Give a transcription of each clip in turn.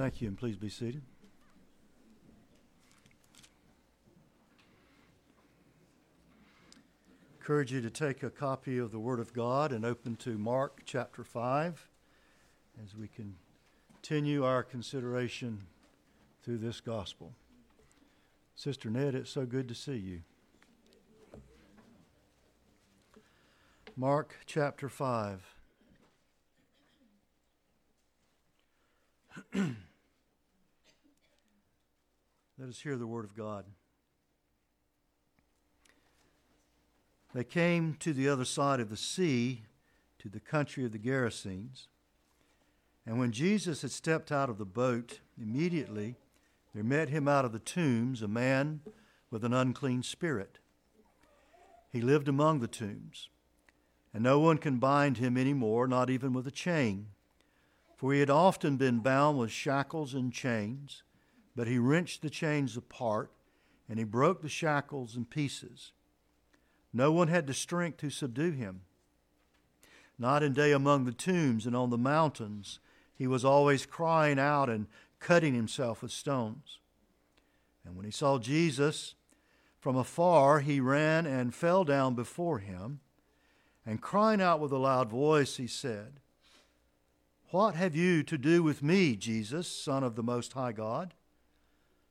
Thank you, and please be seated. encourage you to take a copy of the Word of God and open to Mark chapter 5 as we continue our consideration through this gospel. Sister Ned, it's so good to see you. Mark chapter 5. Let us hear the Word of God. They came to the other side of the sea, to the country of the Gerasenes. And when Jesus had stepped out of the boat, immediately there met him out of the tombs a man with an unclean spirit. He lived among the tombs, and no one can bind him any more, not even with a chain. For he had often been bound with shackles and chains, but he wrenched the chains apart, and he broke the shackles in pieces. No one had the strength to subdue him. Night and day among the tombs and on the mountains, he was always crying out and cutting himself with stones. And when he saw Jesus from afar, he ran and fell down before him. And crying out with a loud voice, he said, What have you to do with me, Jesus, Son of the Most High God?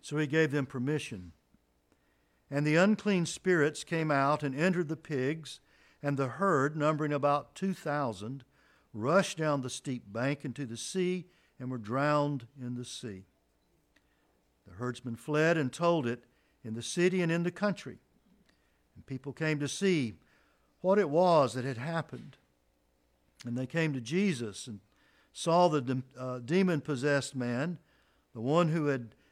So he gave them permission. And the unclean spirits came out and entered the pigs, and the herd, numbering about 2,000, rushed down the steep bank into the sea and were drowned in the sea. The herdsmen fled and told it in the city and in the country. And people came to see what it was that had happened. And they came to Jesus and saw the de- uh, demon possessed man, the one who had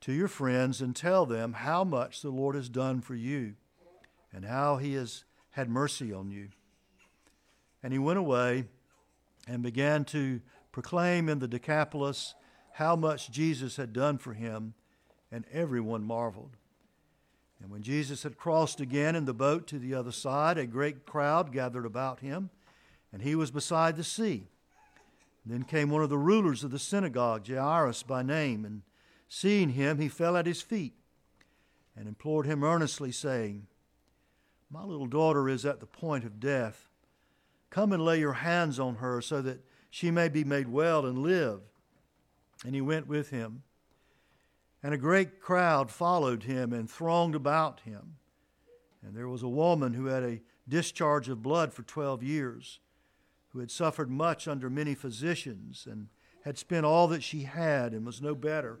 to your friends and tell them how much the Lord has done for you and how he has had mercy on you. And he went away and began to proclaim in the Decapolis how much Jesus had done for him, and everyone marveled. And when Jesus had crossed again in the boat to the other side, a great crowd gathered about him, and he was beside the sea. Then came one of the rulers of the synagogue, Jairus by name, and Seeing him, he fell at his feet and implored him earnestly, saying, My little daughter is at the point of death. Come and lay your hands on her so that she may be made well and live. And he went with him. And a great crowd followed him and thronged about him. And there was a woman who had a discharge of blood for twelve years, who had suffered much under many physicians, and had spent all that she had and was no better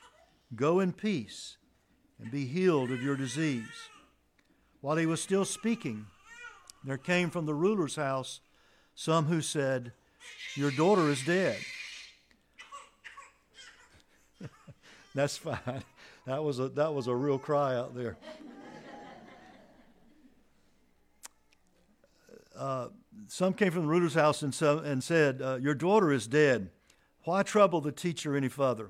Go in peace and be healed of your disease. While he was still speaking, there came from the ruler's house some who said, Your daughter is dead. That's fine. That was a, that was a real cry out there. Uh, some came from the ruler's house and, so, and said, uh, Your daughter is dead. Why trouble the teacher any further?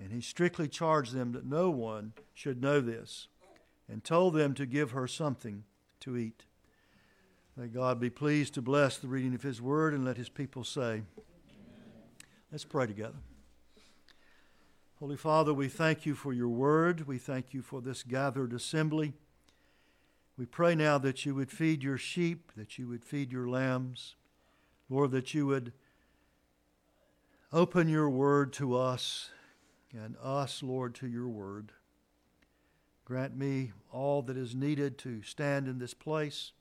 And he strictly charged them that no one should know this, and told them to give her something to eat. May God be pleased to bless the reading of his word and let his people say, Amen. Let's pray together. Holy Father, we thank you for your word. We thank you for this gathered assembly. We pray now that you would feed your sheep, that you would feed your lambs. Lord, that you would open your word to us and us, Lord, to your word. Grant me all that is needed to stand in this place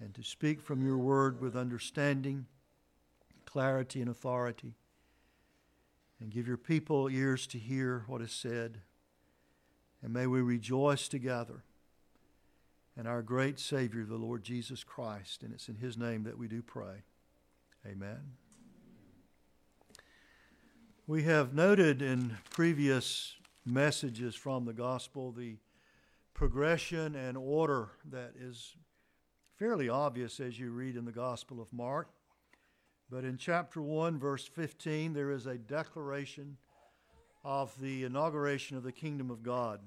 and to speak from your word with understanding, clarity, and authority and give your people ears to hear what is said. And may we rejoice together in our great Savior, the Lord Jesus Christ. And it's in His name that we do pray. Amen. We have noted in previous messages from the gospel the progression and order that is fairly obvious as you read in the Gospel of Mark. But in chapter 1, verse 15, there is a declaration of the inauguration of the kingdom of God.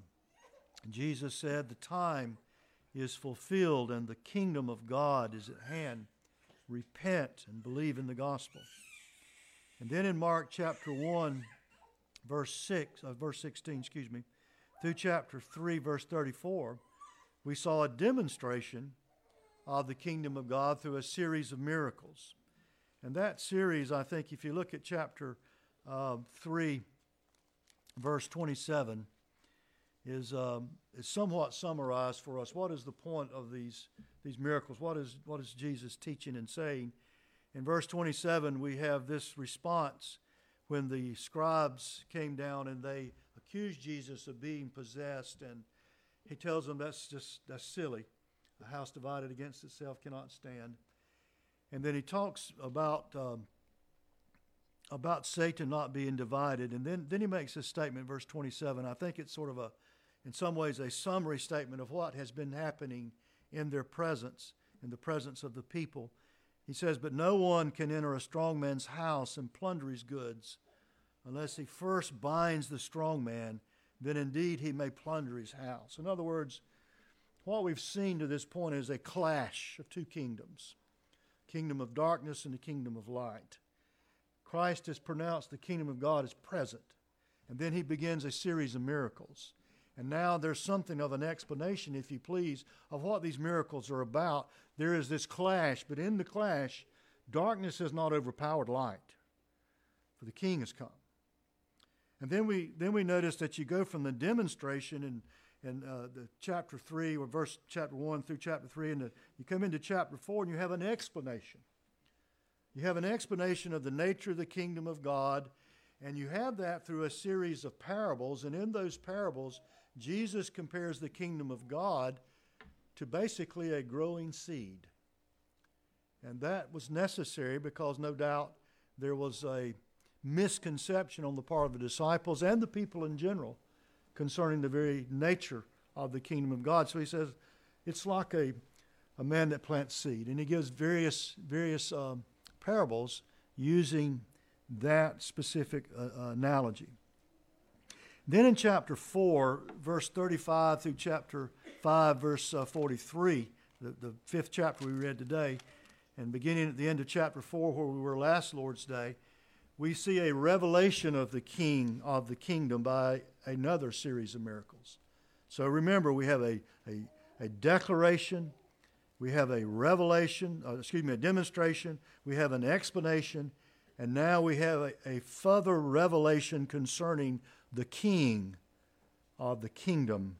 Jesus said, The time is fulfilled and the kingdom of God is at hand. Repent and believe in the gospel. And then in Mark chapter 1, verse 6, uh, verse 16, excuse me, through chapter 3, verse 34, we saw a demonstration of the kingdom of God through a series of miracles. And that series, I think, if you look at chapter uh, 3, verse 27, is, um, is somewhat summarized for us. What is the point of these, these miracles? What is, what is Jesus teaching and saying? In verse 27, we have this response when the scribes came down and they accused Jesus of being possessed, and he tells them that's just that's silly. A house divided against itself cannot stand. And then he talks about um, about Satan not being divided. And then, then he makes this statement, verse 27. I think it's sort of a, in some ways, a summary statement of what has been happening in their presence, in the presence of the people. He says, But no one can enter a strong man's house and plunder his goods unless he first binds the strong man, then indeed he may plunder his house. In other words, what we've seen to this point is a clash of two kingdoms kingdom of darkness and the kingdom of light. Christ has pronounced the kingdom of God is present. And then he begins a series of miracles. And now there's something of an explanation, if you please, of what these miracles are about. There is this clash, but in the clash, darkness has not overpowered light, for the king has come. And then we, then we notice that you go from the demonstration and in uh, the chapter 3 or verse chapter 1 through chapter 3 and the, you come into chapter 4 and you have an explanation you have an explanation of the nature of the kingdom of god and you have that through a series of parables and in those parables jesus compares the kingdom of god to basically a growing seed and that was necessary because no doubt there was a misconception on the part of the disciples and the people in general concerning the very nature of the kingdom of God. So he says it's like a, a man that plants seed. And he gives various, various um, parables using that specific uh, analogy. Then in chapter 4, verse 35 through chapter 5, verse uh, 43, the, the fifth chapter we read today, and beginning at the end of chapter 4, where we were last Lord's Day, we see a revelation of the king of the kingdom by another series of miracles. So remember, we have a, a, a declaration, we have a revelation, uh, excuse me, a demonstration, we have an explanation, and now we have a, a further revelation concerning the king of the kingdom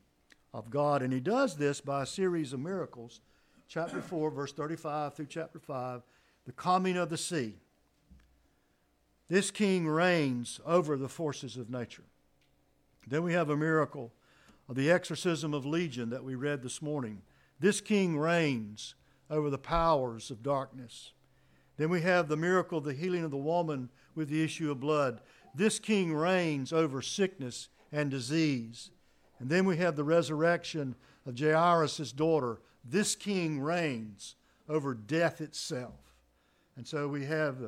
of God. And he does this by a series of miracles. Chapter 4, verse 35 through chapter 5, the calming of the sea. This king reigns over the forces of nature. Then we have a miracle of the exorcism of Legion that we read this morning. This king reigns over the powers of darkness. Then we have the miracle of the healing of the woman with the issue of blood. This king reigns over sickness and disease. And then we have the resurrection of Jairus' daughter. This king reigns over death itself. And so we have uh,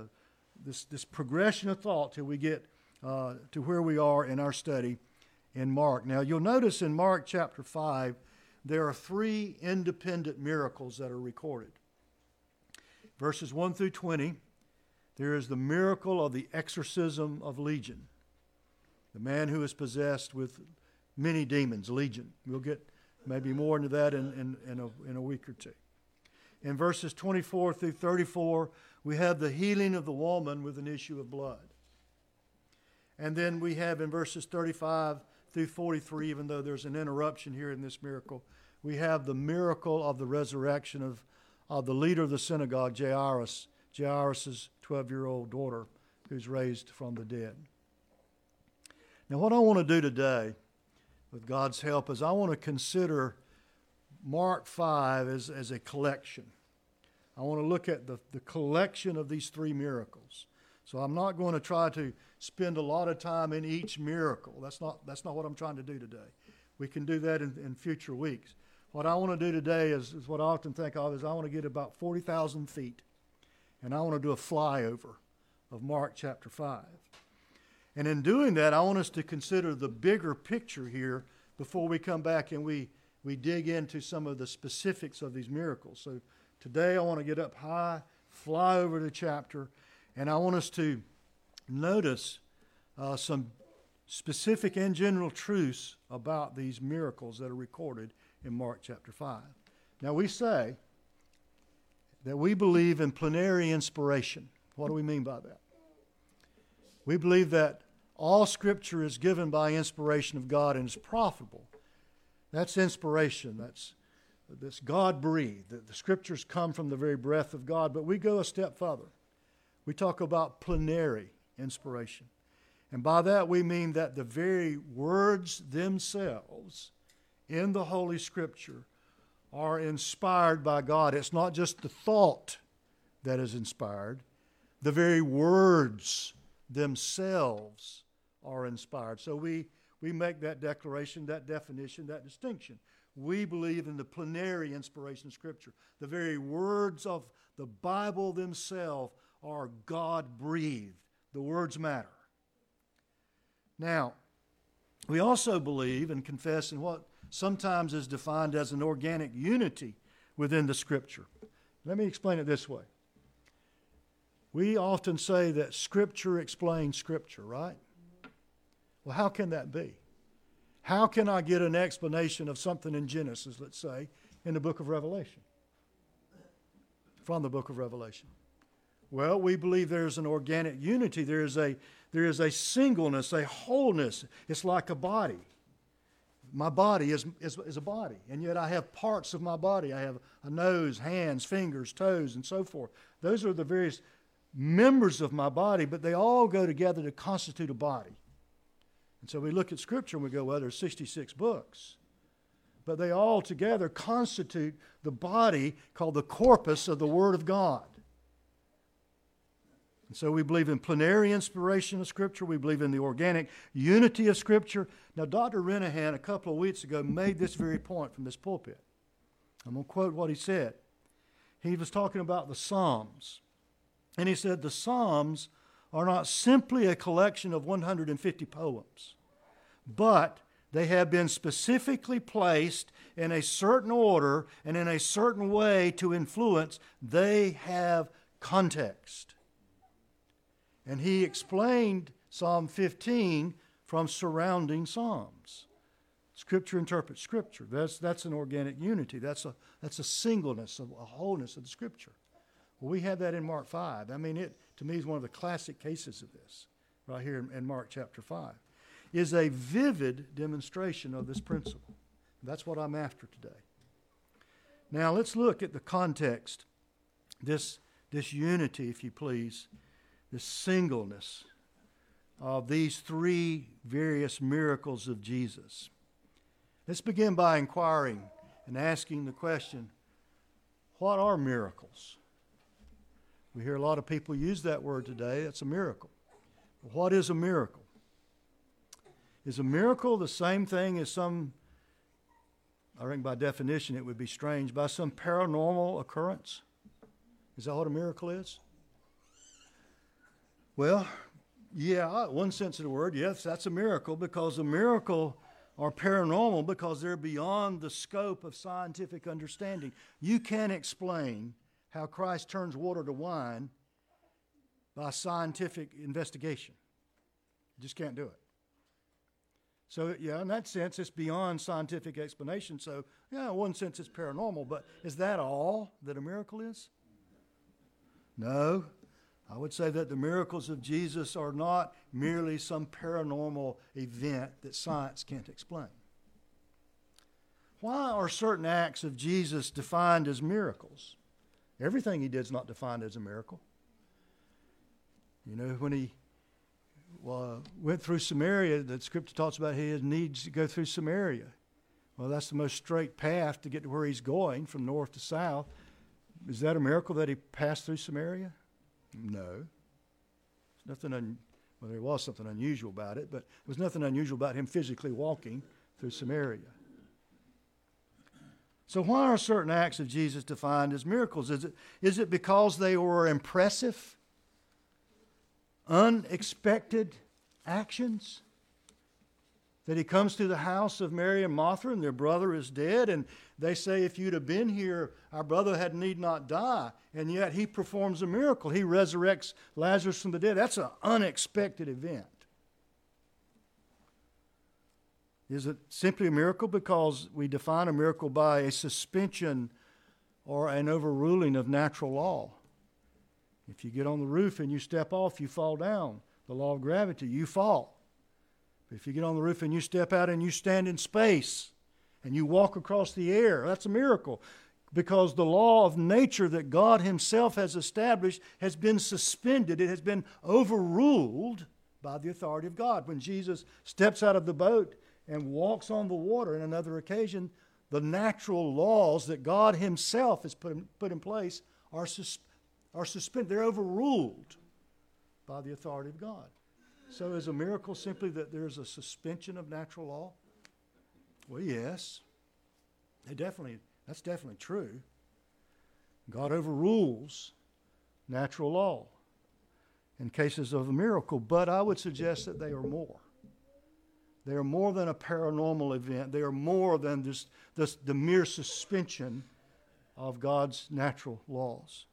this, this progression of thought till we get uh, to where we are in our study in Mark. Now, you'll notice in Mark chapter 5, there are three independent miracles that are recorded. Verses 1 through 20 there is the miracle of the exorcism of Legion, the man who is possessed with many demons, Legion. We'll get maybe more into that in, in, in, a, in a week or two. In verses 24 through 34, we have the healing of the woman with an issue of blood. And then we have in verses 35 through 43, even though there's an interruption here in this miracle, we have the miracle of the resurrection of, of the leader of the synagogue, Jairus, Jairus' 12 year old daughter who's raised from the dead. Now, what I want to do today, with God's help, is I want to consider Mark 5 as, as a collection. I want to look at the, the collection of these three miracles. So I'm not going to try to spend a lot of time in each miracle. That's not, that's not what I'm trying to do today. We can do that in, in future weeks. What I want to do today is, is what I often think of is I want to get about 40,000 feet and I want to do a flyover of Mark chapter 5. And in doing that, I want us to consider the bigger picture here before we come back and we, we dig into some of the specifics of these miracles. So today I want to get up high, fly over the chapter, and I want us to notice uh, some specific and general truths about these miracles that are recorded in Mark chapter 5. Now, we say that we believe in plenary inspiration. What do we mean by that? We believe that all Scripture is given by inspiration of God and is profitable. That's inspiration. That's this God breathed. The, the Scriptures come from the very breath of God. But we go a step further. We talk about plenary inspiration. And by that we mean that the very words themselves in the Holy Scripture are inspired by God. It's not just the thought that is inspired, the very words themselves are inspired. So we, we make that declaration, that definition, that distinction. We believe in the plenary inspiration of Scripture. The very words of the Bible themselves are God breathed. The words matter. Now, we also believe and confess in what sometimes is defined as an organic unity within the Scripture. Let me explain it this way. We often say that Scripture explains Scripture, right? Well, how can that be? How can I get an explanation of something in Genesis, let's say, in the book of Revelation? From the book of Revelation. Well, we believe there's an organic unity. There is a, there is a singleness, a wholeness. It's like a body my body is, is, is a body, and yet I have parts of my body. I have a nose, hands, fingers, toes, and so forth. Those are the various members of my body, but they all go together to constitute a body. And so we look at Scripture and we go, well, there's 66 books. But they all together constitute the body called the corpus of the Word of God. And so we believe in plenary inspiration of Scripture. We believe in the organic unity of Scripture. Now, Dr. Renihan, a couple of weeks ago, made this very point from this pulpit. I'm going to quote what he said. He was talking about the Psalms. And he said, The Psalms are not simply a collection of 150 poems, but they have been specifically placed in a certain order and in a certain way to influence. They have context. And he explained Psalm 15 from surrounding Psalms. Scripture interprets Scripture. That's, that's an organic unity. That's a, that's a singleness, a, wholeness of the Scripture. Well, we have that in Mark 5. I mean, it to me is one of the classic cases of this, right here in, in Mark chapter 5, is a vivid demonstration of this principle. That's what I'm after today. Now, let's look at the context, this, this unity, if you please, this singleness of these three various miracles of Jesus. Let's begin by inquiring and asking the question what are miracles? We hear a lot of people use that word today. It's a miracle. what is a miracle? Is a miracle the same thing as some, I think by definition it would be strange, by some paranormal occurrence? Is that what a miracle is? Well, yeah, one sense of the word, yes, that's a miracle because a miracle are paranormal because they're beyond the scope of scientific understanding. You can't explain how Christ turns water to wine by scientific investigation. You just can't do it. So, yeah, in that sense, it's beyond scientific explanation. So, yeah, in one sense, it's paranormal, but is that all that a miracle is? No. I would say that the miracles of Jesus are not merely some paranormal event that science can't explain. Why are certain acts of Jesus defined as miracles? Everything he did is not defined as a miracle. You know, when he well, went through Samaria, the scripture talks about he needs to go through Samaria. Well, that's the most straight path to get to where he's going from north to south. Is that a miracle that he passed through Samaria? No. There's nothing un- well, there was something unusual about it, but there was nothing unusual about him physically walking through Samaria. So, why are certain acts of Jesus defined as miracles? Is it, is it because they were impressive, unexpected actions? That he comes to the house of Mary and Martha, and their brother is dead, and they say, If you'd have been here, our brother had need not die. And yet he performs a miracle. He resurrects Lazarus from the dead. That's an unexpected event. Is it simply a miracle because we define a miracle by a suspension or an overruling of natural law? If you get on the roof and you step off, you fall down. The law of gravity, you fall. But if you get on the roof and you step out and you stand in space and you walk across the air, that's a miracle because the law of nature that God Himself has established has been suspended, it has been overruled by the authority of God. When Jesus steps out of the boat and walks on the water in another occasion, the natural laws that God Himself has put in, put in place are, sus- are suspended. They're overruled by the authority of God. So, is a miracle simply that there's a suspension of natural law? Well, yes. They definitely, that's definitely true. God overrules natural law in cases of a miracle, but I would suggest that they are more. They are more than a paranormal event. They are more than just the mere suspension of God's natural laws.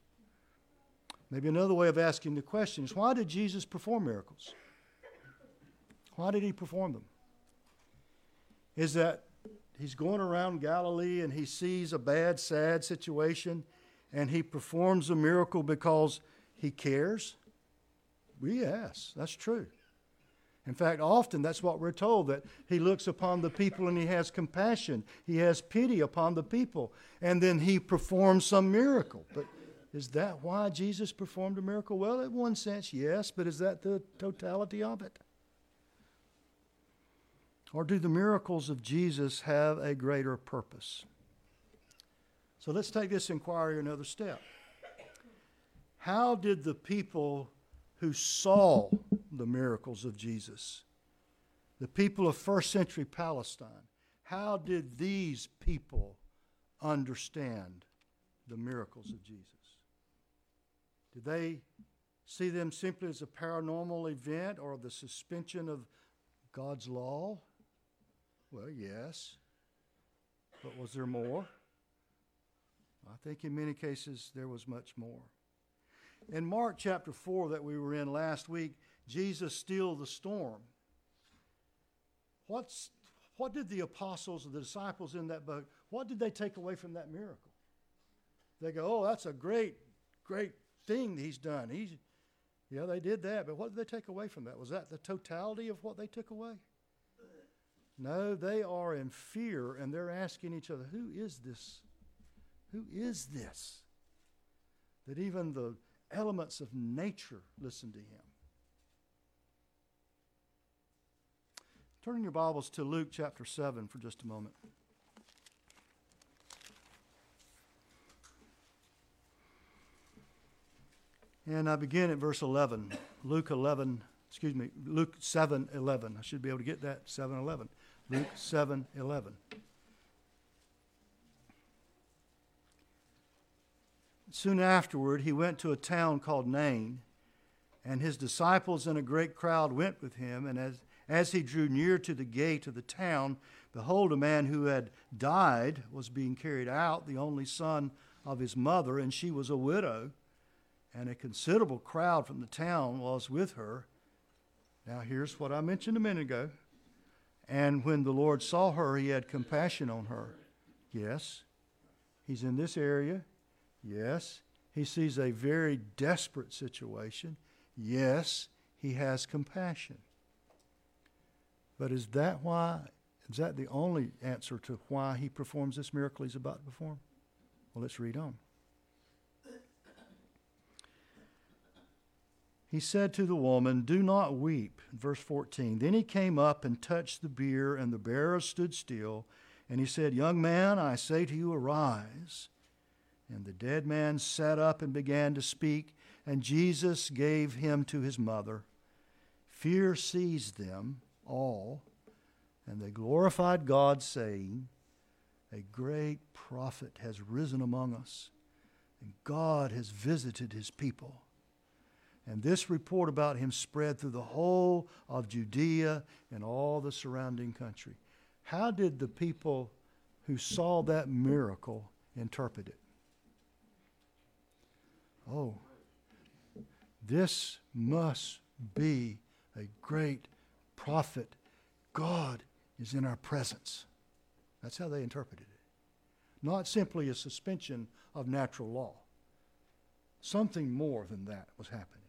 Maybe another way of asking the question is why did Jesus perform miracles? Why did he perform them? Is that he's going around Galilee and he sees a bad, sad situation and he performs a miracle because he cares? Yes, that's true. In fact, often that's what we're told that he looks upon the people and he has compassion. He has pity upon the people. And then he performs some miracle. But is that why Jesus performed a miracle? Well, in one sense, yes, but is that the totality of it? Or do the miracles of Jesus have a greater purpose? So let's take this inquiry another step. How did the people who saw the miracles of Jesus. The people of first century Palestine. How did these people understand the miracles of Jesus? Did they see them simply as a paranormal event or the suspension of God's law? Well, yes. But was there more? I think in many cases there was much more. In Mark chapter 4 that we were in last week, Jesus stilled the storm. What's, what did the apostles, the disciples in that boat, what did they take away from that miracle? They go, oh, that's a great, great thing he's done. He's, yeah, they did that, but what did they take away from that? Was that the totality of what they took away? No, they are in fear and they're asking each other, who is this? Who is this? That even the elements of nature listen to him. Turn in your Bibles to Luke chapter 7 for just a moment. And I begin at verse 11. Luke 11, excuse me, Luke 7 11. I should be able to get that 7 11. Luke 7 11. Soon afterward, he went to a town called Nain, and his disciples and a great crowd went with him. And as, as he drew near to the gate of the town, behold, a man who had died was being carried out, the only son of his mother, and she was a widow and a considerable crowd from the town was with her. Now, here's what I mentioned a minute ago. And when the Lord saw her, he had compassion on her. Yes, he's in this area. Yes, he sees a very desperate situation. Yes, he has compassion. But is that why? Is that the only answer to why he performs this miracle he's about to perform? Well, let's read on. He said to the woman, Do not weep. Verse 14. Then he came up and touched the bier, and the bearer stood still. And he said, Young man, I say to you, arise. And the dead man sat up and began to speak, and Jesus gave him to his mother. Fear seized them all, and they glorified God, saying, A great prophet has risen among us, and God has visited his people. And this report about him spread through the whole of Judea and all the surrounding country. How did the people who saw that miracle interpret it? Oh, this must be a great prophet. God is in our presence. That's how they interpreted it. Not simply a suspension of natural law. Something more than that was happening.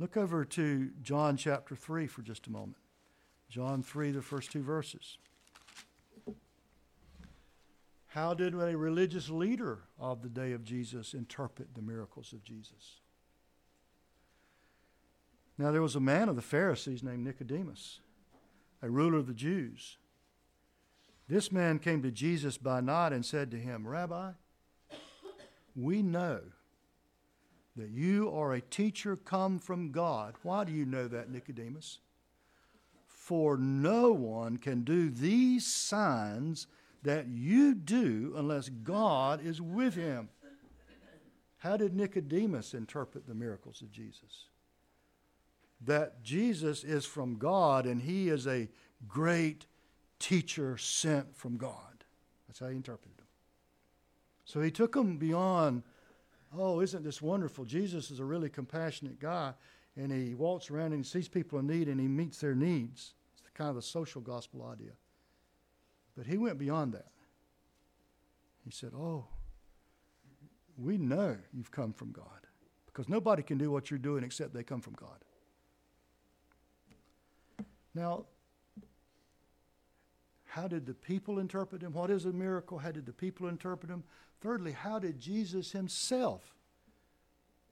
Look over to John chapter 3 for just a moment. John 3, the first two verses. How did a religious leader of the day of Jesus interpret the miracles of Jesus? Now, there was a man of the Pharisees named Nicodemus, a ruler of the Jews. This man came to Jesus by night and said to him, Rabbi, we know that you are a teacher come from God. Why do you know that, Nicodemus? For no one can do these signs that you do unless God is with him. How did Nicodemus interpret the miracles of Jesus? That Jesus is from God and he is a great teacher sent from God. That's how he interpreted them. So he took them beyond oh, isn't this wonderful? Jesus is a really compassionate guy, and he walks around and he sees people in need and he meets their needs. It's kind of the social gospel idea. But he went beyond that. He said, oh, we know you've come from God because nobody can do what you're doing except they come from God. Now, how did the people interpret him? What is a miracle? How did the people interpret him? Thirdly, how did Jesus himself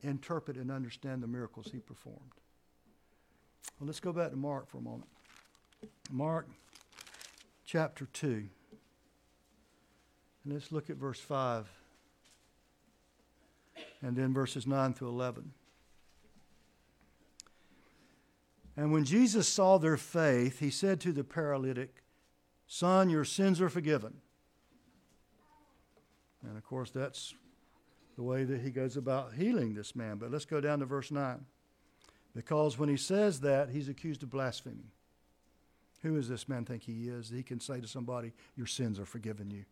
interpret and understand the miracles he performed? Well, let's go back to Mark for a moment. Mark chapter 2. And let's look at verse 5. and then verses 9 through 11. And when Jesus saw their faith, he said to the paralytic, Son, your sins are forgiven. And of course, that's the way that he goes about healing this man. But let's go down to verse 9. Because when he says that, he's accused of blasphemy. Who does this man think he is? He can say to somebody, Your sins are forgiven you.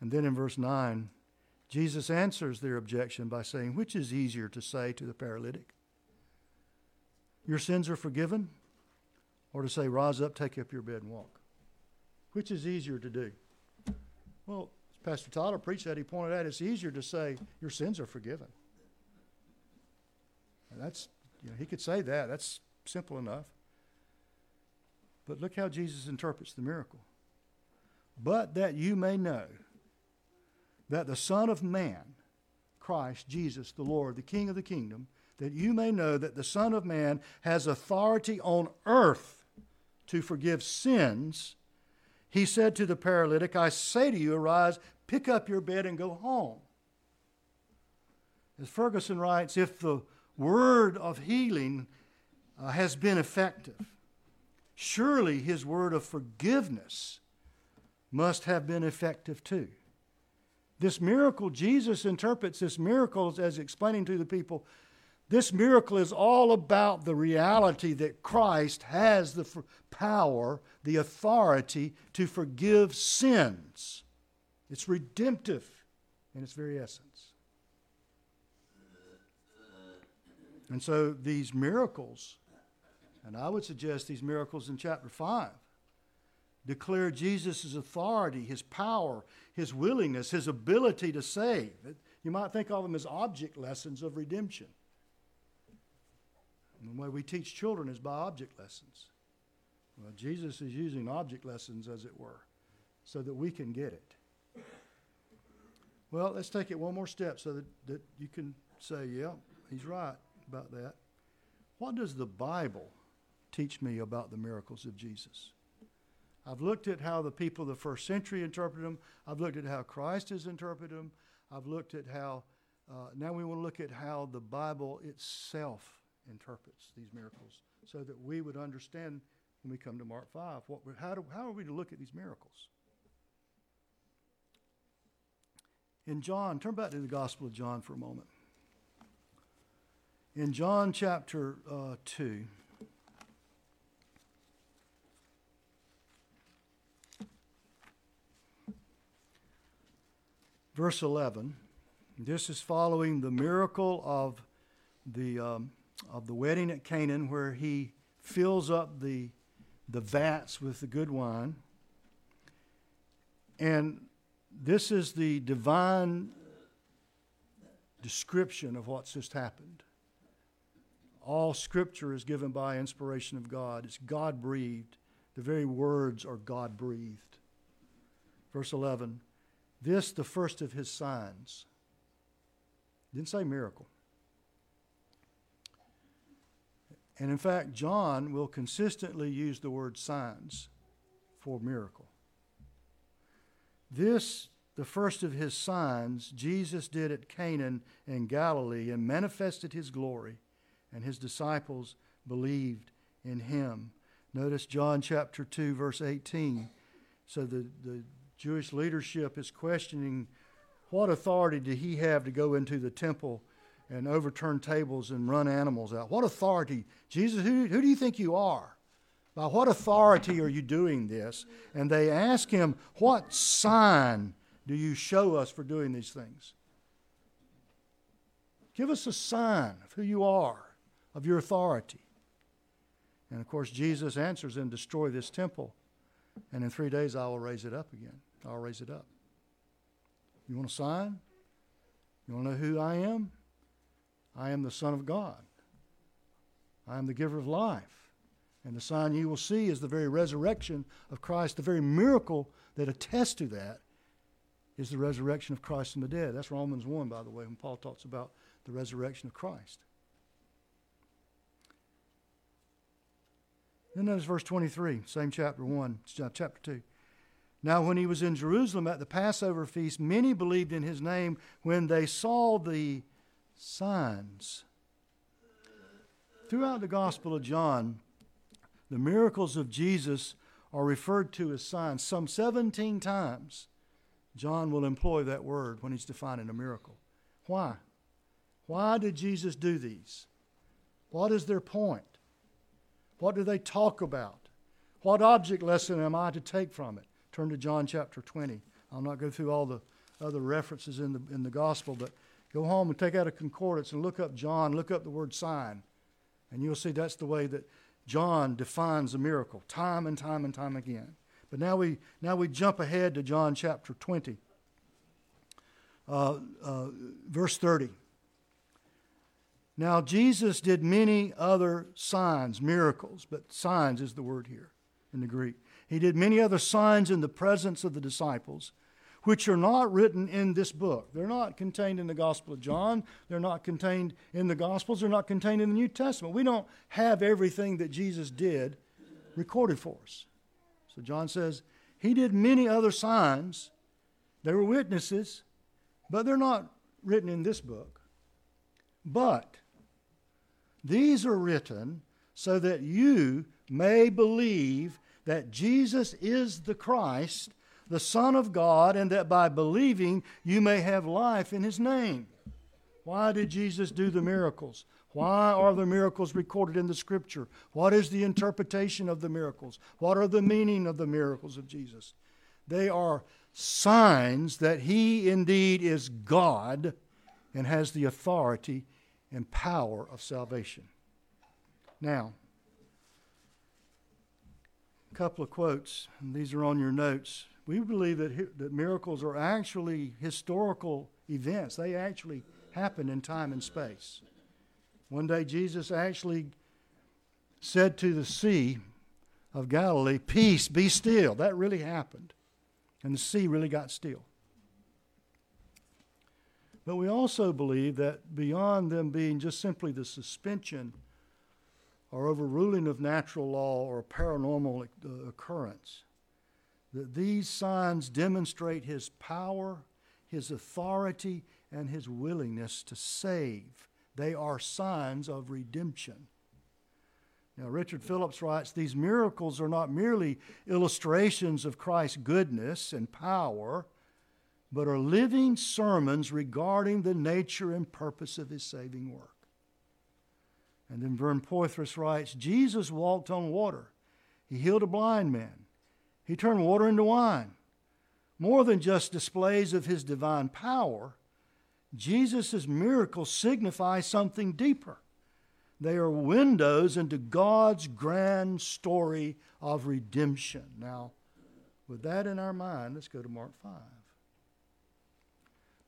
And then in verse 9, Jesus answers their objection by saying, Which is easier to say to the paralytic? Your sins are forgiven? Or to say, Rise up, take up your bed, and walk? Which is easier to do? Well, Pastor Tyler preached that. He pointed out it's easier to say, Your sins are forgiven. And that's, you know, he could say that. That's simple enough. But look how Jesus interprets the miracle. But that you may know that the Son of Man, Christ, Jesus, the Lord, the King of the kingdom, that you may know that the Son of Man has authority on earth to forgive sins, he said to the paralytic, I say to you, arise, pick up your bed, and go home. As Ferguson writes, if the word of healing uh, has been effective, surely his word of forgiveness must have been effective too. This miracle, Jesus interprets this miracle as explaining to the people this miracle is all about the reality that Christ has the power, the authority to forgive sins. It's redemptive in its very essence. And so these miracles, and I would suggest these miracles in chapter 5, declare Jesus' authority, his power, his willingness, his ability to save. You might think of them as object lessons of redemption. And the way we teach children is by object lessons. Well, Jesus is using object lessons, as it were, so that we can get it. Well, let's take it one more step so that, that you can say, yeah, he's right about that. What does the Bible teach me about the miracles of Jesus? I've looked at how the people of the first century interpreted them. I've looked at how Christ has interpreted them. I've looked at how, uh, now we want to look at how the Bible itself interprets these miracles so that we would understand when we come to Mark 5 what how, do, how are we to look at these miracles. In John, turn back to the Gospel of John for a moment. In John chapter uh, 2, verse 11. This is following the miracle of the, um, of the wedding at Cana, where he fills up the, the vats with the good wine. And this is the divine description of what's just happened. All scripture is given by inspiration of God, it's God breathed. The very words are God breathed. Verse 11 this, the first of his signs. Didn't say miracle. And in fact, John will consistently use the word signs for miracle. This, the first of his signs, Jesus did at Cana in Galilee and manifested his glory, and his disciples believed in him. Notice John chapter 2, verse 18. So the, the Jewish leadership is questioning what authority did he have to go into the temple and overturn tables and run animals out? What authority? Jesus, who, who do you think you are? By what authority are you doing this? And they ask him, What sign do you show us for doing these things? Give us a sign of who you are, of your authority. And of course, Jesus answers them, Destroy this temple and in three days I will raise it up again. I'll raise it up. You want a sign? You want to know who I am? I am the Son of God. I am the giver of life. And the sign you will see is the very resurrection of Christ. The very miracle that attests to that is the resurrection of Christ from the dead. That's Romans 1, by the way, when Paul talks about the resurrection of Christ. Then notice verse 23, same chapter 1, chapter 2. Now, when he was in Jerusalem at the Passover feast, many believed in his name when they saw the signs. Throughout the Gospel of John, the miracles of Jesus are referred to as signs. Some 17 times, John will employ that word when he's defining a miracle. Why? Why did Jesus do these? What is their point? What do they talk about? What object lesson am I to take from it? Turn to John chapter 20. I'll not go through all the other references in the, in the gospel, but go home and take out a concordance and look up John, look up the word sign. And you'll see that's the way that John defines a miracle, time and time and time again. But now we, now we jump ahead to John chapter 20, uh, uh, verse 30. Now, Jesus did many other signs, miracles, but signs is the word here in the Greek. He did many other signs in the presence of the disciples, which are not written in this book. They're not contained in the Gospel of John. They're not contained in the Gospels. They're not contained in the New Testament. We don't have everything that Jesus did recorded for us. So John says, He did many other signs. They were witnesses, but they're not written in this book. But these are written so that you may believe that Jesus is the Christ, the Son of God, and that by believing you may have life in his name. Why did Jesus do the miracles? Why are the miracles recorded in the scripture? What is the interpretation of the miracles? What are the meaning of the miracles of Jesus? They are signs that he indeed is God and has the authority and power of salvation. Now, a couple of quotes, and these are on your notes. We believe that, that miracles are actually historical events, they actually happen in time and space. One day, Jesus actually said to the Sea of Galilee, Peace, be still. That really happened. And the sea really got still. But we also believe that beyond them being just simply the suspension or overruling of natural law or paranormal uh, occurrence. That these signs demonstrate his power, his authority, and his willingness to save. They are signs of redemption. Now, Richard Phillips writes These miracles are not merely illustrations of Christ's goodness and power, but are living sermons regarding the nature and purpose of his saving work. And then Vern Poythress writes Jesus walked on water. He healed a blind man. He turned water into wine. More than just displays of his divine power, Jesus' miracles signify something deeper. They are windows into God's grand story of redemption. Now, with that in our mind, let's go to Mark 5.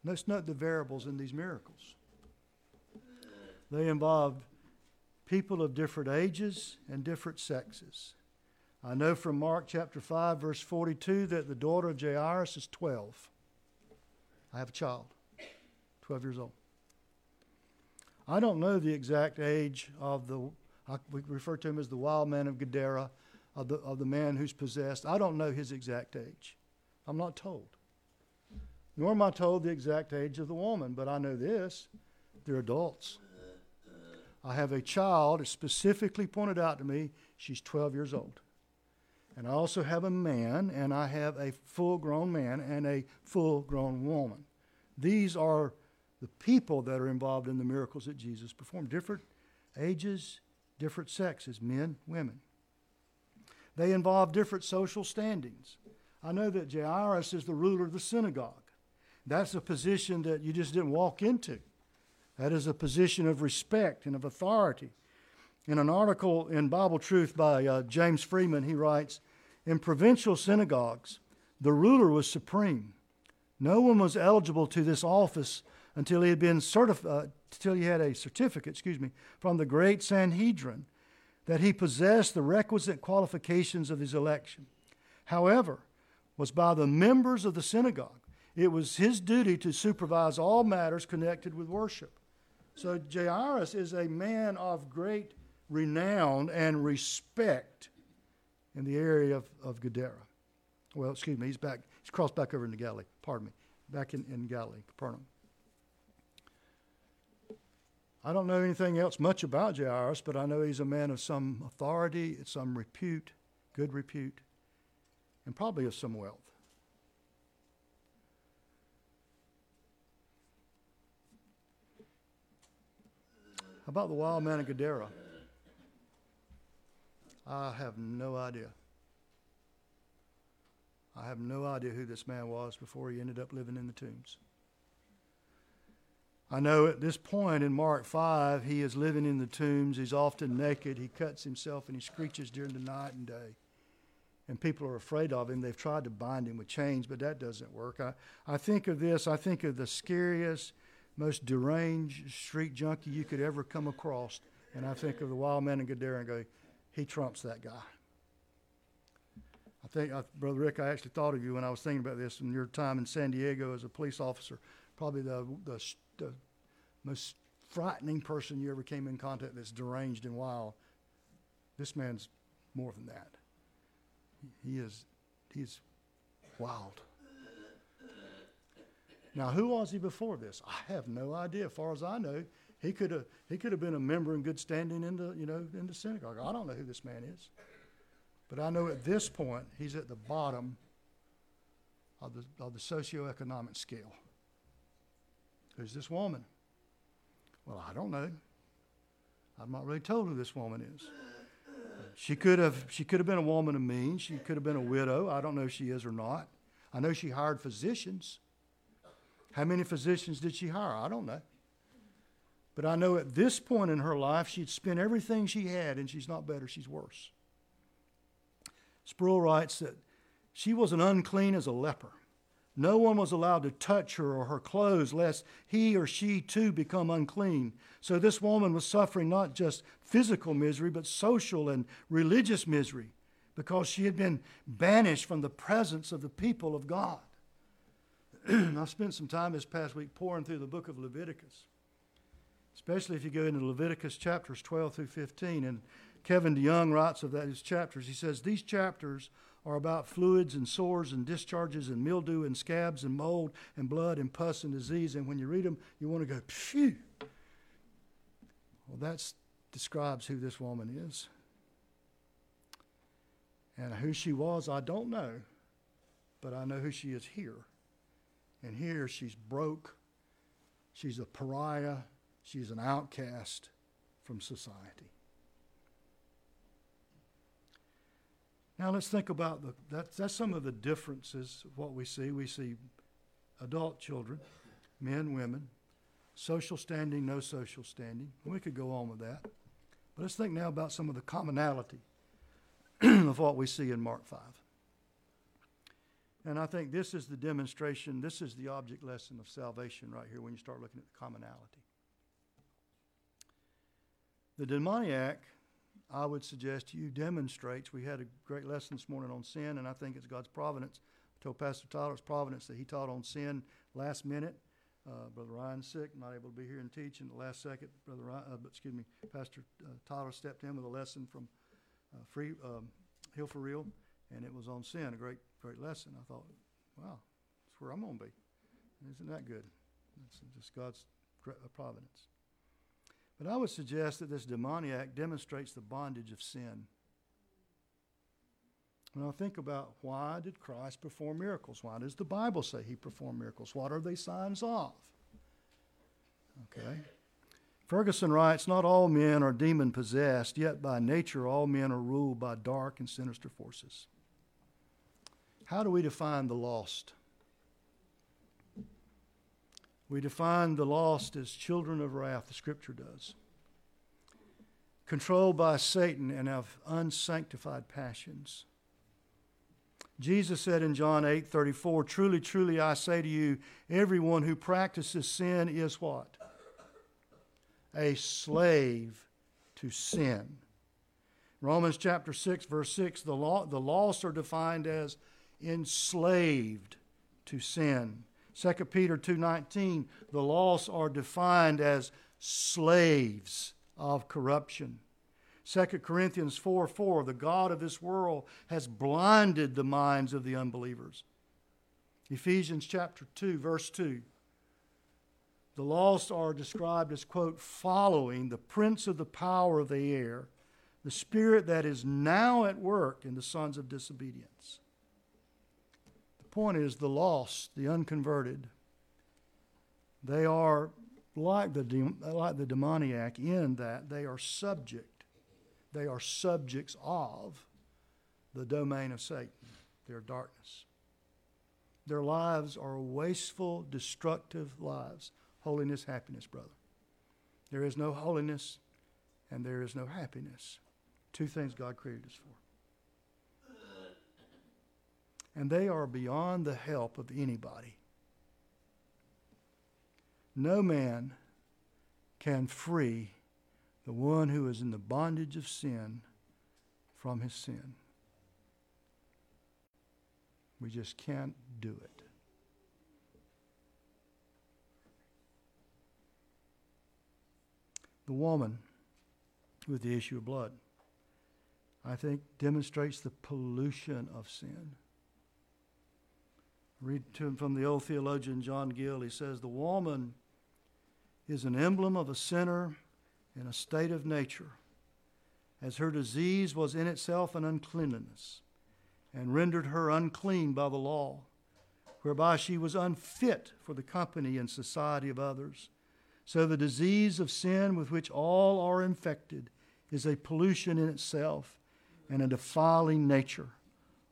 Let's note the variables in these miracles. They involved people of different ages and different sexes. I know from Mark chapter 5, verse 42, that the daughter of Jairus is 12. I have a child, 12 years old. I don't know the exact age of the, I, we refer to him as the wild man of Gadara, of the, of the man who's possessed. I don't know his exact age. I'm not told. Nor am I told the exact age of the woman, but I know this they're adults. I have a child, it's specifically pointed out to me, she's 12 years old. And I also have a man, and I have a full grown man and a full grown woman. These are the people that are involved in the miracles that Jesus performed. Different ages, different sexes, men, women. They involve different social standings. I know that Jairus is the ruler of the synagogue. That's a position that you just didn't walk into. That is a position of respect and of authority. In an article in Bible Truth by uh, James Freeman, he writes In provincial synagogues, the ruler was supreme. No one was eligible to this office until he had been certified, uh, until he had a certificate, excuse me, from the great Sanhedrin that he possessed the requisite qualifications of his election. However, was by the members of the synagogue. It was his duty to supervise all matters connected with worship. So Jairus is a man of great renown and respect in the area of, of Gadara. Well, excuse me, he's back. He's crossed back over into Galilee. Pardon me. Back in, in Galilee, Capernaum. I don't know anything else much about Jairus, but I know he's a man of some authority, some repute, good repute, and probably of some wealth. How about the wild man of Gadara? I have no idea. I have no idea who this man was before he ended up living in the tombs. I know at this point in Mark 5, he is living in the tombs. He's often naked. He cuts himself and he screeches during the night and day. And people are afraid of him. They've tried to bind him with chains, but that doesn't work. I, I think of this, I think of the scariest, most deranged street junkie you could ever come across. And I think of the wild man in Gadara and go, he trumps that guy. I think, Brother Rick, I actually thought of you when I was thinking about this in your time in San Diego as a police officer. Probably the, the, the most frightening person you ever came in contact that's deranged and wild. This man's more than that. He is, he is wild. Now, who was he before this? I have no idea. As far as I know, he could have he could have been a member in good standing in the you know in the synagogue. I don't know who this man is. But I know at this point, he's at the bottom of the, of the socioeconomic scale. Who's this woman? Well, I don't know. I'm not really told who this woman is. She could have she could have been a woman of means. She could have been a widow. I don't know if she is or not. I know she hired physicians. How many physicians did she hire? I don't know. But I know at this point in her life, she'd spent everything she had, and she's not better, she's worse. Sproul writes that she was an unclean as a leper. No one was allowed to touch her or her clothes, lest he or she too become unclean. So this woman was suffering not just physical misery, but social and religious misery because she had been banished from the presence of the people of God. I spent some time this past week poring through the book of Leviticus, especially if you go into Leviticus chapters 12 through 15. And Kevin DeYoung writes of those chapters. He says, These chapters are about fluids and sores and discharges and mildew and scabs and mold and blood and pus and disease. And when you read them, you want to go, phew. Well, that describes who this woman is. And who she was, I don't know, but I know who she is here. And here she's broke, she's a pariah, she's an outcast from society. Now let's think about the, that, that's some of the differences of what we see. We see adult children, men, women, social standing, no social standing. We could go on with that. But let's think now about some of the commonality of what we see in Mark 5. And I think this is the demonstration, this is the object lesson of salvation right here when you start looking at the commonality. The demoniac I would suggest to you demonstrates. We had a great lesson this morning on sin, and I think it's God's providence. I told Pastor Tyler's providence that he taught on sin last minute. Uh, Brother Ryan's sick, not able to be here and teach. In the last second, Brother Ryan, uh, excuse me, Pastor uh, Tyler stepped in with a lesson from uh, Free um, Hill for Real, and it was on sin. A great, great lesson. I thought, wow, that's where I'm going to be. Isn't that good? It's just God's uh, providence. But I would suggest that this demoniac demonstrates the bondage of sin. When I think about why did Christ perform miracles? Why does the Bible say he performed miracles? What are they signs of? Okay. Ferguson writes Not all men are demon possessed, yet by nature all men are ruled by dark and sinister forces. How do we define the lost? We define the lost as children of wrath, the scripture does. Controlled by Satan and of unsanctified passions. Jesus said in John 8 34, Truly, truly, I say to you, everyone who practices sin is what? A slave to sin. Romans chapter 6, verse 6, the, law, the lost are defined as enslaved to sin. 2 Peter 2:19, the lost are defined as slaves of corruption. 2 Corinthians 4 4, the God of this world has blinded the minds of the unbelievers. Ephesians chapter 2, verse 2. The lost are described as, quote, following the prince of the power of the air, the spirit that is now at work in the sons of disobedience. Point is the lost, the unconverted, they are like the, like the demoniac in that they are subject they are subjects of the domain of Satan, their darkness. Their lives are wasteful, destructive lives. Holiness, happiness, brother. There is no holiness and there is no happiness. Two things God created us for. And they are beyond the help of anybody. No man can free the one who is in the bondage of sin from his sin. We just can't do it. The woman with the issue of blood, I think, demonstrates the pollution of sin. Read to him from the old theologian John Gill. He says, The woman is an emblem of a sinner in a state of nature, as her disease was in itself an uncleanness, and rendered her unclean by the law, whereby she was unfit for the company and society of others. So the disease of sin with which all are infected is a pollution in itself and a defiling nature.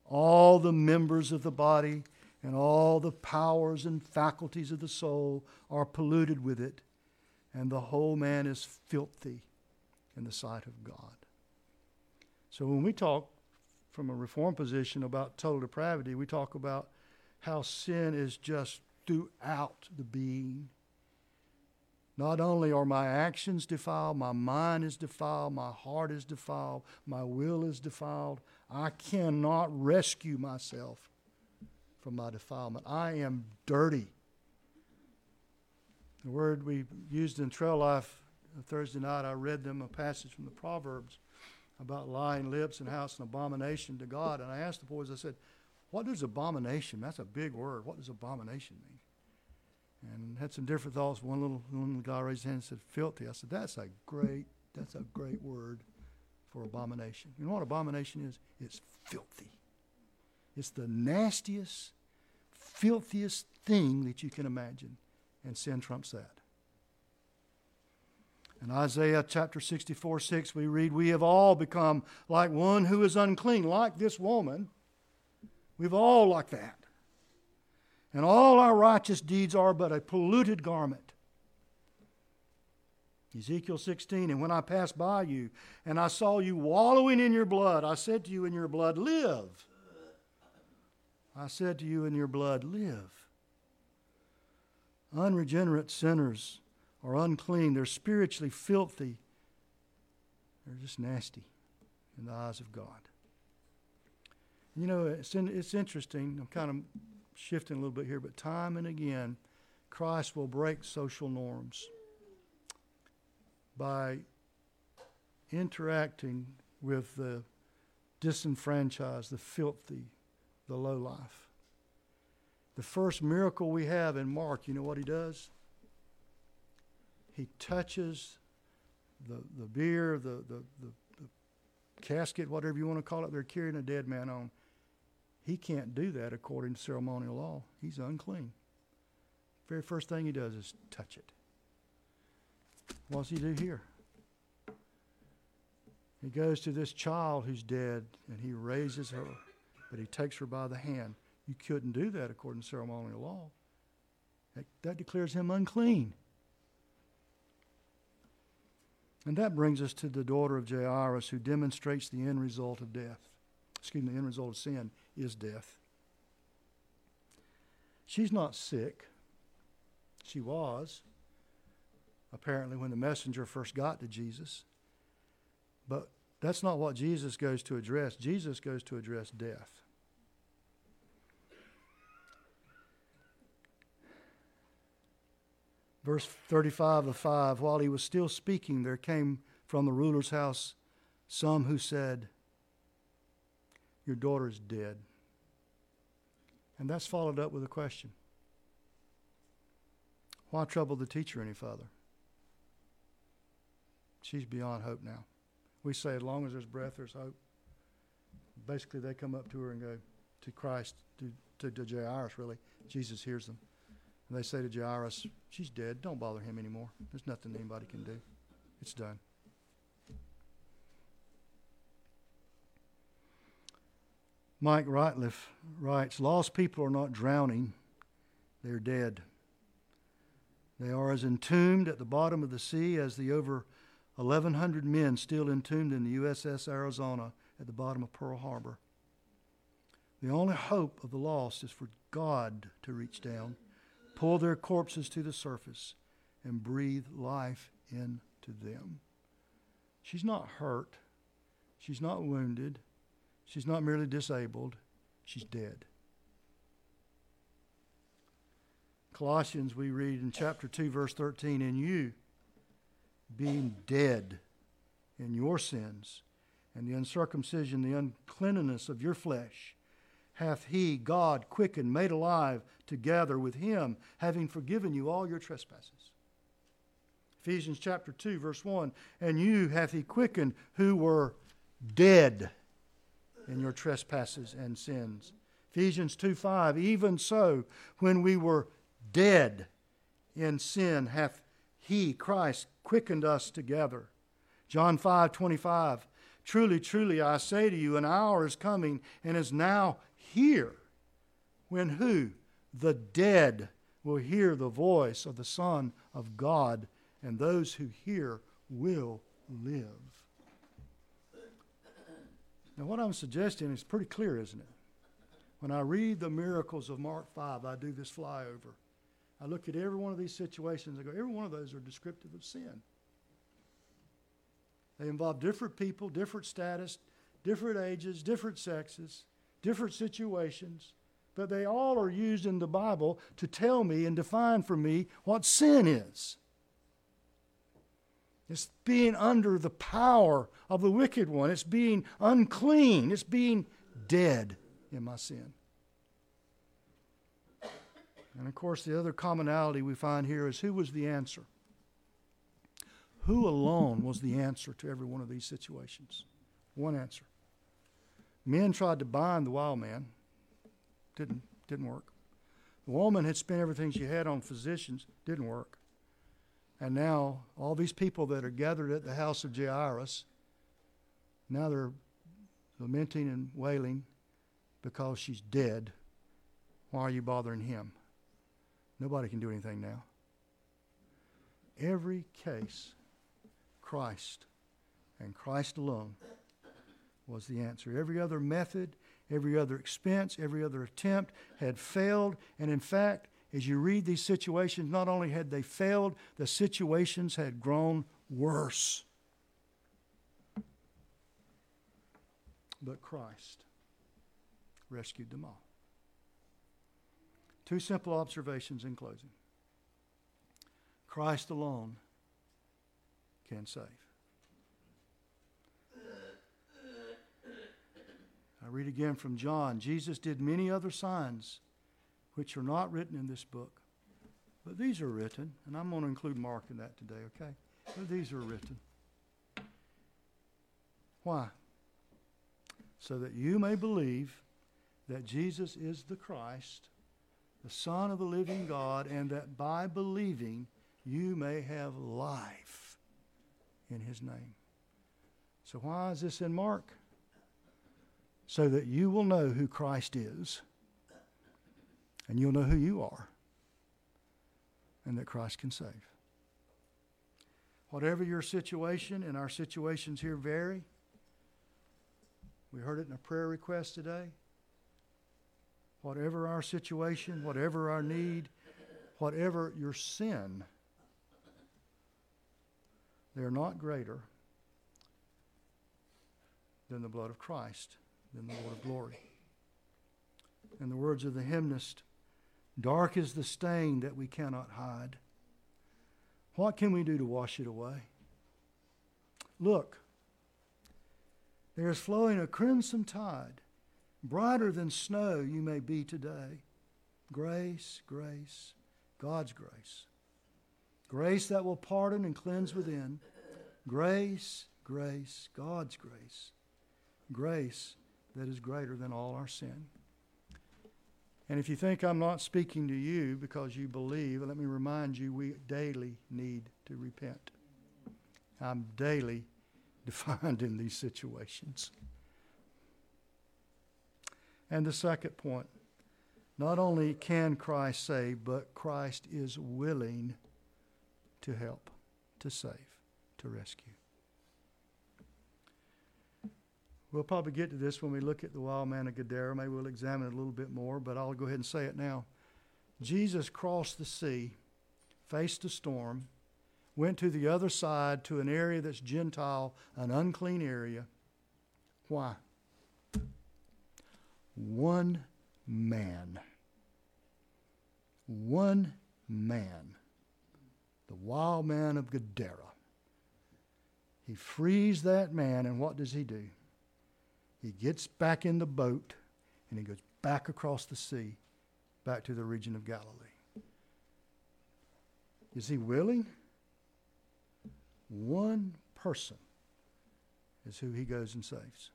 All the members of the body and all the powers and faculties of the soul are polluted with it and the whole man is filthy in the sight of God. So when we talk from a reform position about total depravity, we talk about how sin is just throughout the being. Not only are my actions defiled, my mind is defiled, my heart is defiled, my will is defiled. I cannot rescue myself from my defilement. I am dirty. The word we used in Trail Life uh, Thursday night, I read them a passage from the Proverbs about lying lips and how it's an abomination to God. And I asked the boys, I said, What does abomination? That's a big word. What does abomination mean? And had some different thoughts. One little one guy raised his hand and said, Filthy. I said, That's a great, that's a great word for abomination. You know what abomination is? It's filthy. It's the nastiest, filthiest thing that you can imagine and sin trumps that. In Isaiah chapter 64 6, we read, We have all become like one who is unclean, like this woman. We've all like that. And all our righteous deeds are but a polluted garment. Ezekiel 16, and when I passed by you and I saw you wallowing in your blood, I said to you in your blood, Live. I said to you in your blood, Live. Unregenerate sinners are unclean. They're spiritually filthy. They're just nasty in the eyes of God. You know, it's, in, it's interesting. I'm kind of shifting a little bit here, but time and again, Christ will break social norms by interacting with the disenfranchised, the filthy, the low life. The first miracle we have in Mark, you know what he does? He touches the, the bier, the, the, the, the casket, whatever you want to call it, they're carrying a dead man on. He can't do that according to ceremonial law. He's unclean. Very first thing he does is touch it. What does he do here? He goes to this child who's dead and he raises her, but he takes her by the hand. You couldn't do that according to ceremonial law. That, that declares him unclean. And that brings us to the daughter of Jairus, who demonstrates the end result of death. Excuse me, the end result of sin is death. She's not sick. She was, apparently, when the messenger first got to Jesus. But that's not what Jesus goes to address. Jesus goes to address death. Verse 35 of 5 While he was still speaking, there came from the ruler's house some who said, Your daughter is dead. And that's followed up with a question Why trouble the teacher any further? She's beyond hope now. We say, as long as there's breath, there's hope. Basically, they come up to her and go, to Christ, to, to, to Jairus, really. Jesus hears them. And they say to Jairus, She's dead. Don't bother him anymore. There's nothing anybody can do. It's done. Mike Ratliff writes Lost people are not drowning, they're dead. They are as entombed at the bottom of the sea as the over 1,100 men still entombed in the USS Arizona at the bottom of Pearl Harbor. The only hope of the lost is for God to reach down, pull their corpses to the surface, and breathe life into them. She's not hurt. She's not wounded. She's not merely disabled. She's dead. Colossians, we read in chapter 2, verse 13, and you, being dead in your sins and the uncircumcision, the uncleanness of your flesh, hath he, God, quickened, made alive together with him, having forgiven you all your trespasses. Ephesians chapter 2, verse 1 And you hath he quickened who were dead in your trespasses and sins. Ephesians 2 5 Even so, when we were dead in sin, hath he, Christ, quickened us together. John 5 25 Truly, truly, I say to you, an hour is coming and is now here when who? The dead will hear the voice of the Son of God, and those who hear will live. Now, what I'm suggesting is pretty clear, isn't it? When I read the miracles of Mark 5, I do this flyover. I look at every one of these situations, I go, every one of those are descriptive of sin. They involve different people, different status, different ages, different sexes, different situations, but they all are used in the Bible to tell me and define for me what sin is. It's being under the power of the wicked one. It's being unclean. It's being dead in my sin. And of course, the other commonality we find here is who was the answer? Who alone was the answer to every one of these situations? One answer. Men tried to bind the wild man. Didn't, didn't work. The woman had spent everything she had on physicians. Didn't work. And now, all these people that are gathered at the house of Jairus, now they're lamenting and wailing because she's dead. Why are you bothering him? Nobody can do anything now. Every case, Christ and Christ alone was the answer. Every other method, every other expense, every other attempt had failed. And in fact, as you read these situations, not only had they failed, the situations had grown worse. But Christ rescued them all. Two simple observations in closing Christ alone can save. I read again from John Jesus did many other signs which are not written in this book, but these are written, and I'm going to include Mark in that today, okay? But these are written. Why? So that you may believe that Jesus is the Christ, the Son of the living God, and that by believing you may have life in his name. So, why is this in Mark? So that you will know who Christ is, and you'll know who you are, and that Christ can save. Whatever your situation, and our situations here vary, we heard it in a prayer request today. Whatever our situation, whatever our need, whatever your sin, they're not greater than the blood of Christ, than the Lord of glory. In the words of the hymnist, dark is the stain that we cannot hide. What can we do to wash it away? Look, There is flowing a crimson tide. Brighter than snow you may be today. Grace, grace, God's grace. Grace that will pardon and cleanse within. Grace, grace, God's grace. Grace that is greater than all our sin. And if you think I'm not speaking to you because you believe, let me remind you we daily need to repent. I'm daily defined in these situations. And the second point not only can Christ save, but Christ is willing to help, to save, to rescue. We'll probably get to this when we look at the wild man of Gadara. Maybe we'll examine it a little bit more, but I'll go ahead and say it now. Jesus crossed the sea, faced a storm, went to the other side to an area that's Gentile, an unclean area. Why? One man. One man. The wild man of Gadara. He frees that man, and what does he do? He gets back in the boat and he goes back across the sea, back to the region of Galilee. Is he willing? One person is who he goes and saves.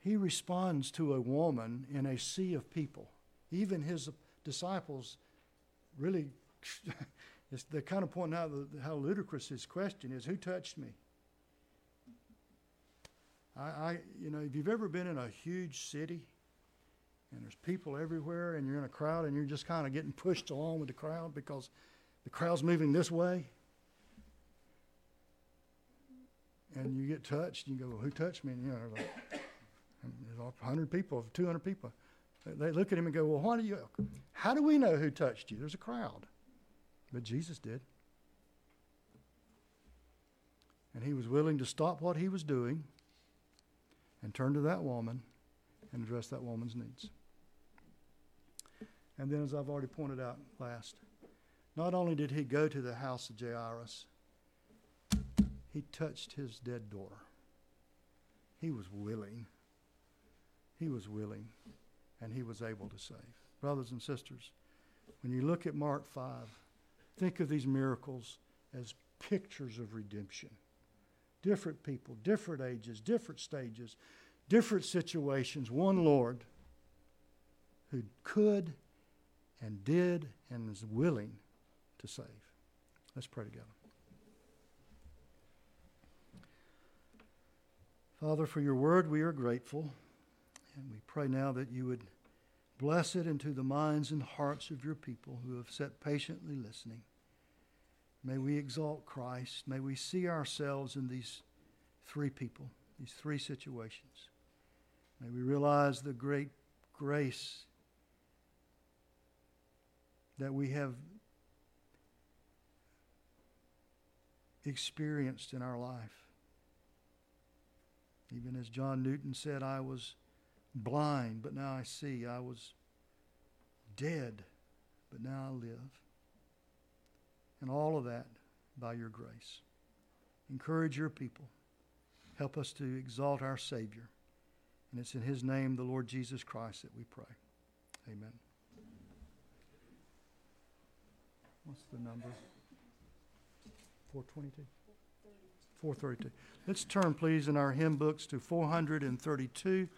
He responds to a woman in a sea of people. Even his disciples really, they're kind of pointing out how ludicrous his question is Who touched me? I, I, you know, if you've ever been in a huge city and there's people everywhere and you're in a crowd and you're just kind of getting pushed along with the crowd because the crowd's moving this way and you get touched and you go, well, who touched me? And, you know, like, there's 100 people, 200 people. They look at him and go, well, why do you, how do we know who touched you? There's a crowd. But Jesus did. And he was willing to stop what he was doing and turn to that woman and address that woman's needs. And then, as I've already pointed out last, not only did he go to the house of Jairus, he touched his dead daughter. He was willing. He was willing, and he was able to save. Brothers and sisters, when you look at Mark 5, think of these miracles as pictures of redemption different people, different ages, different stages, different situations, one Lord who could and did and is willing to save. Let's pray together. Father, for your word we are grateful, and we pray now that you would bless it into the minds and hearts of your people who have sat patiently listening. May we exalt Christ. May we see ourselves in these three people, these three situations. May we realize the great grace that we have experienced in our life. Even as John Newton said, I was blind, but now I see. I was dead, but now I live. And all of that by your grace. Encourage your people. Help us to exalt our Savior. And it's in His name, the Lord Jesus Christ, that we pray. Amen. What's the number? 422? 432. Let's turn, please, in our hymn books to 432.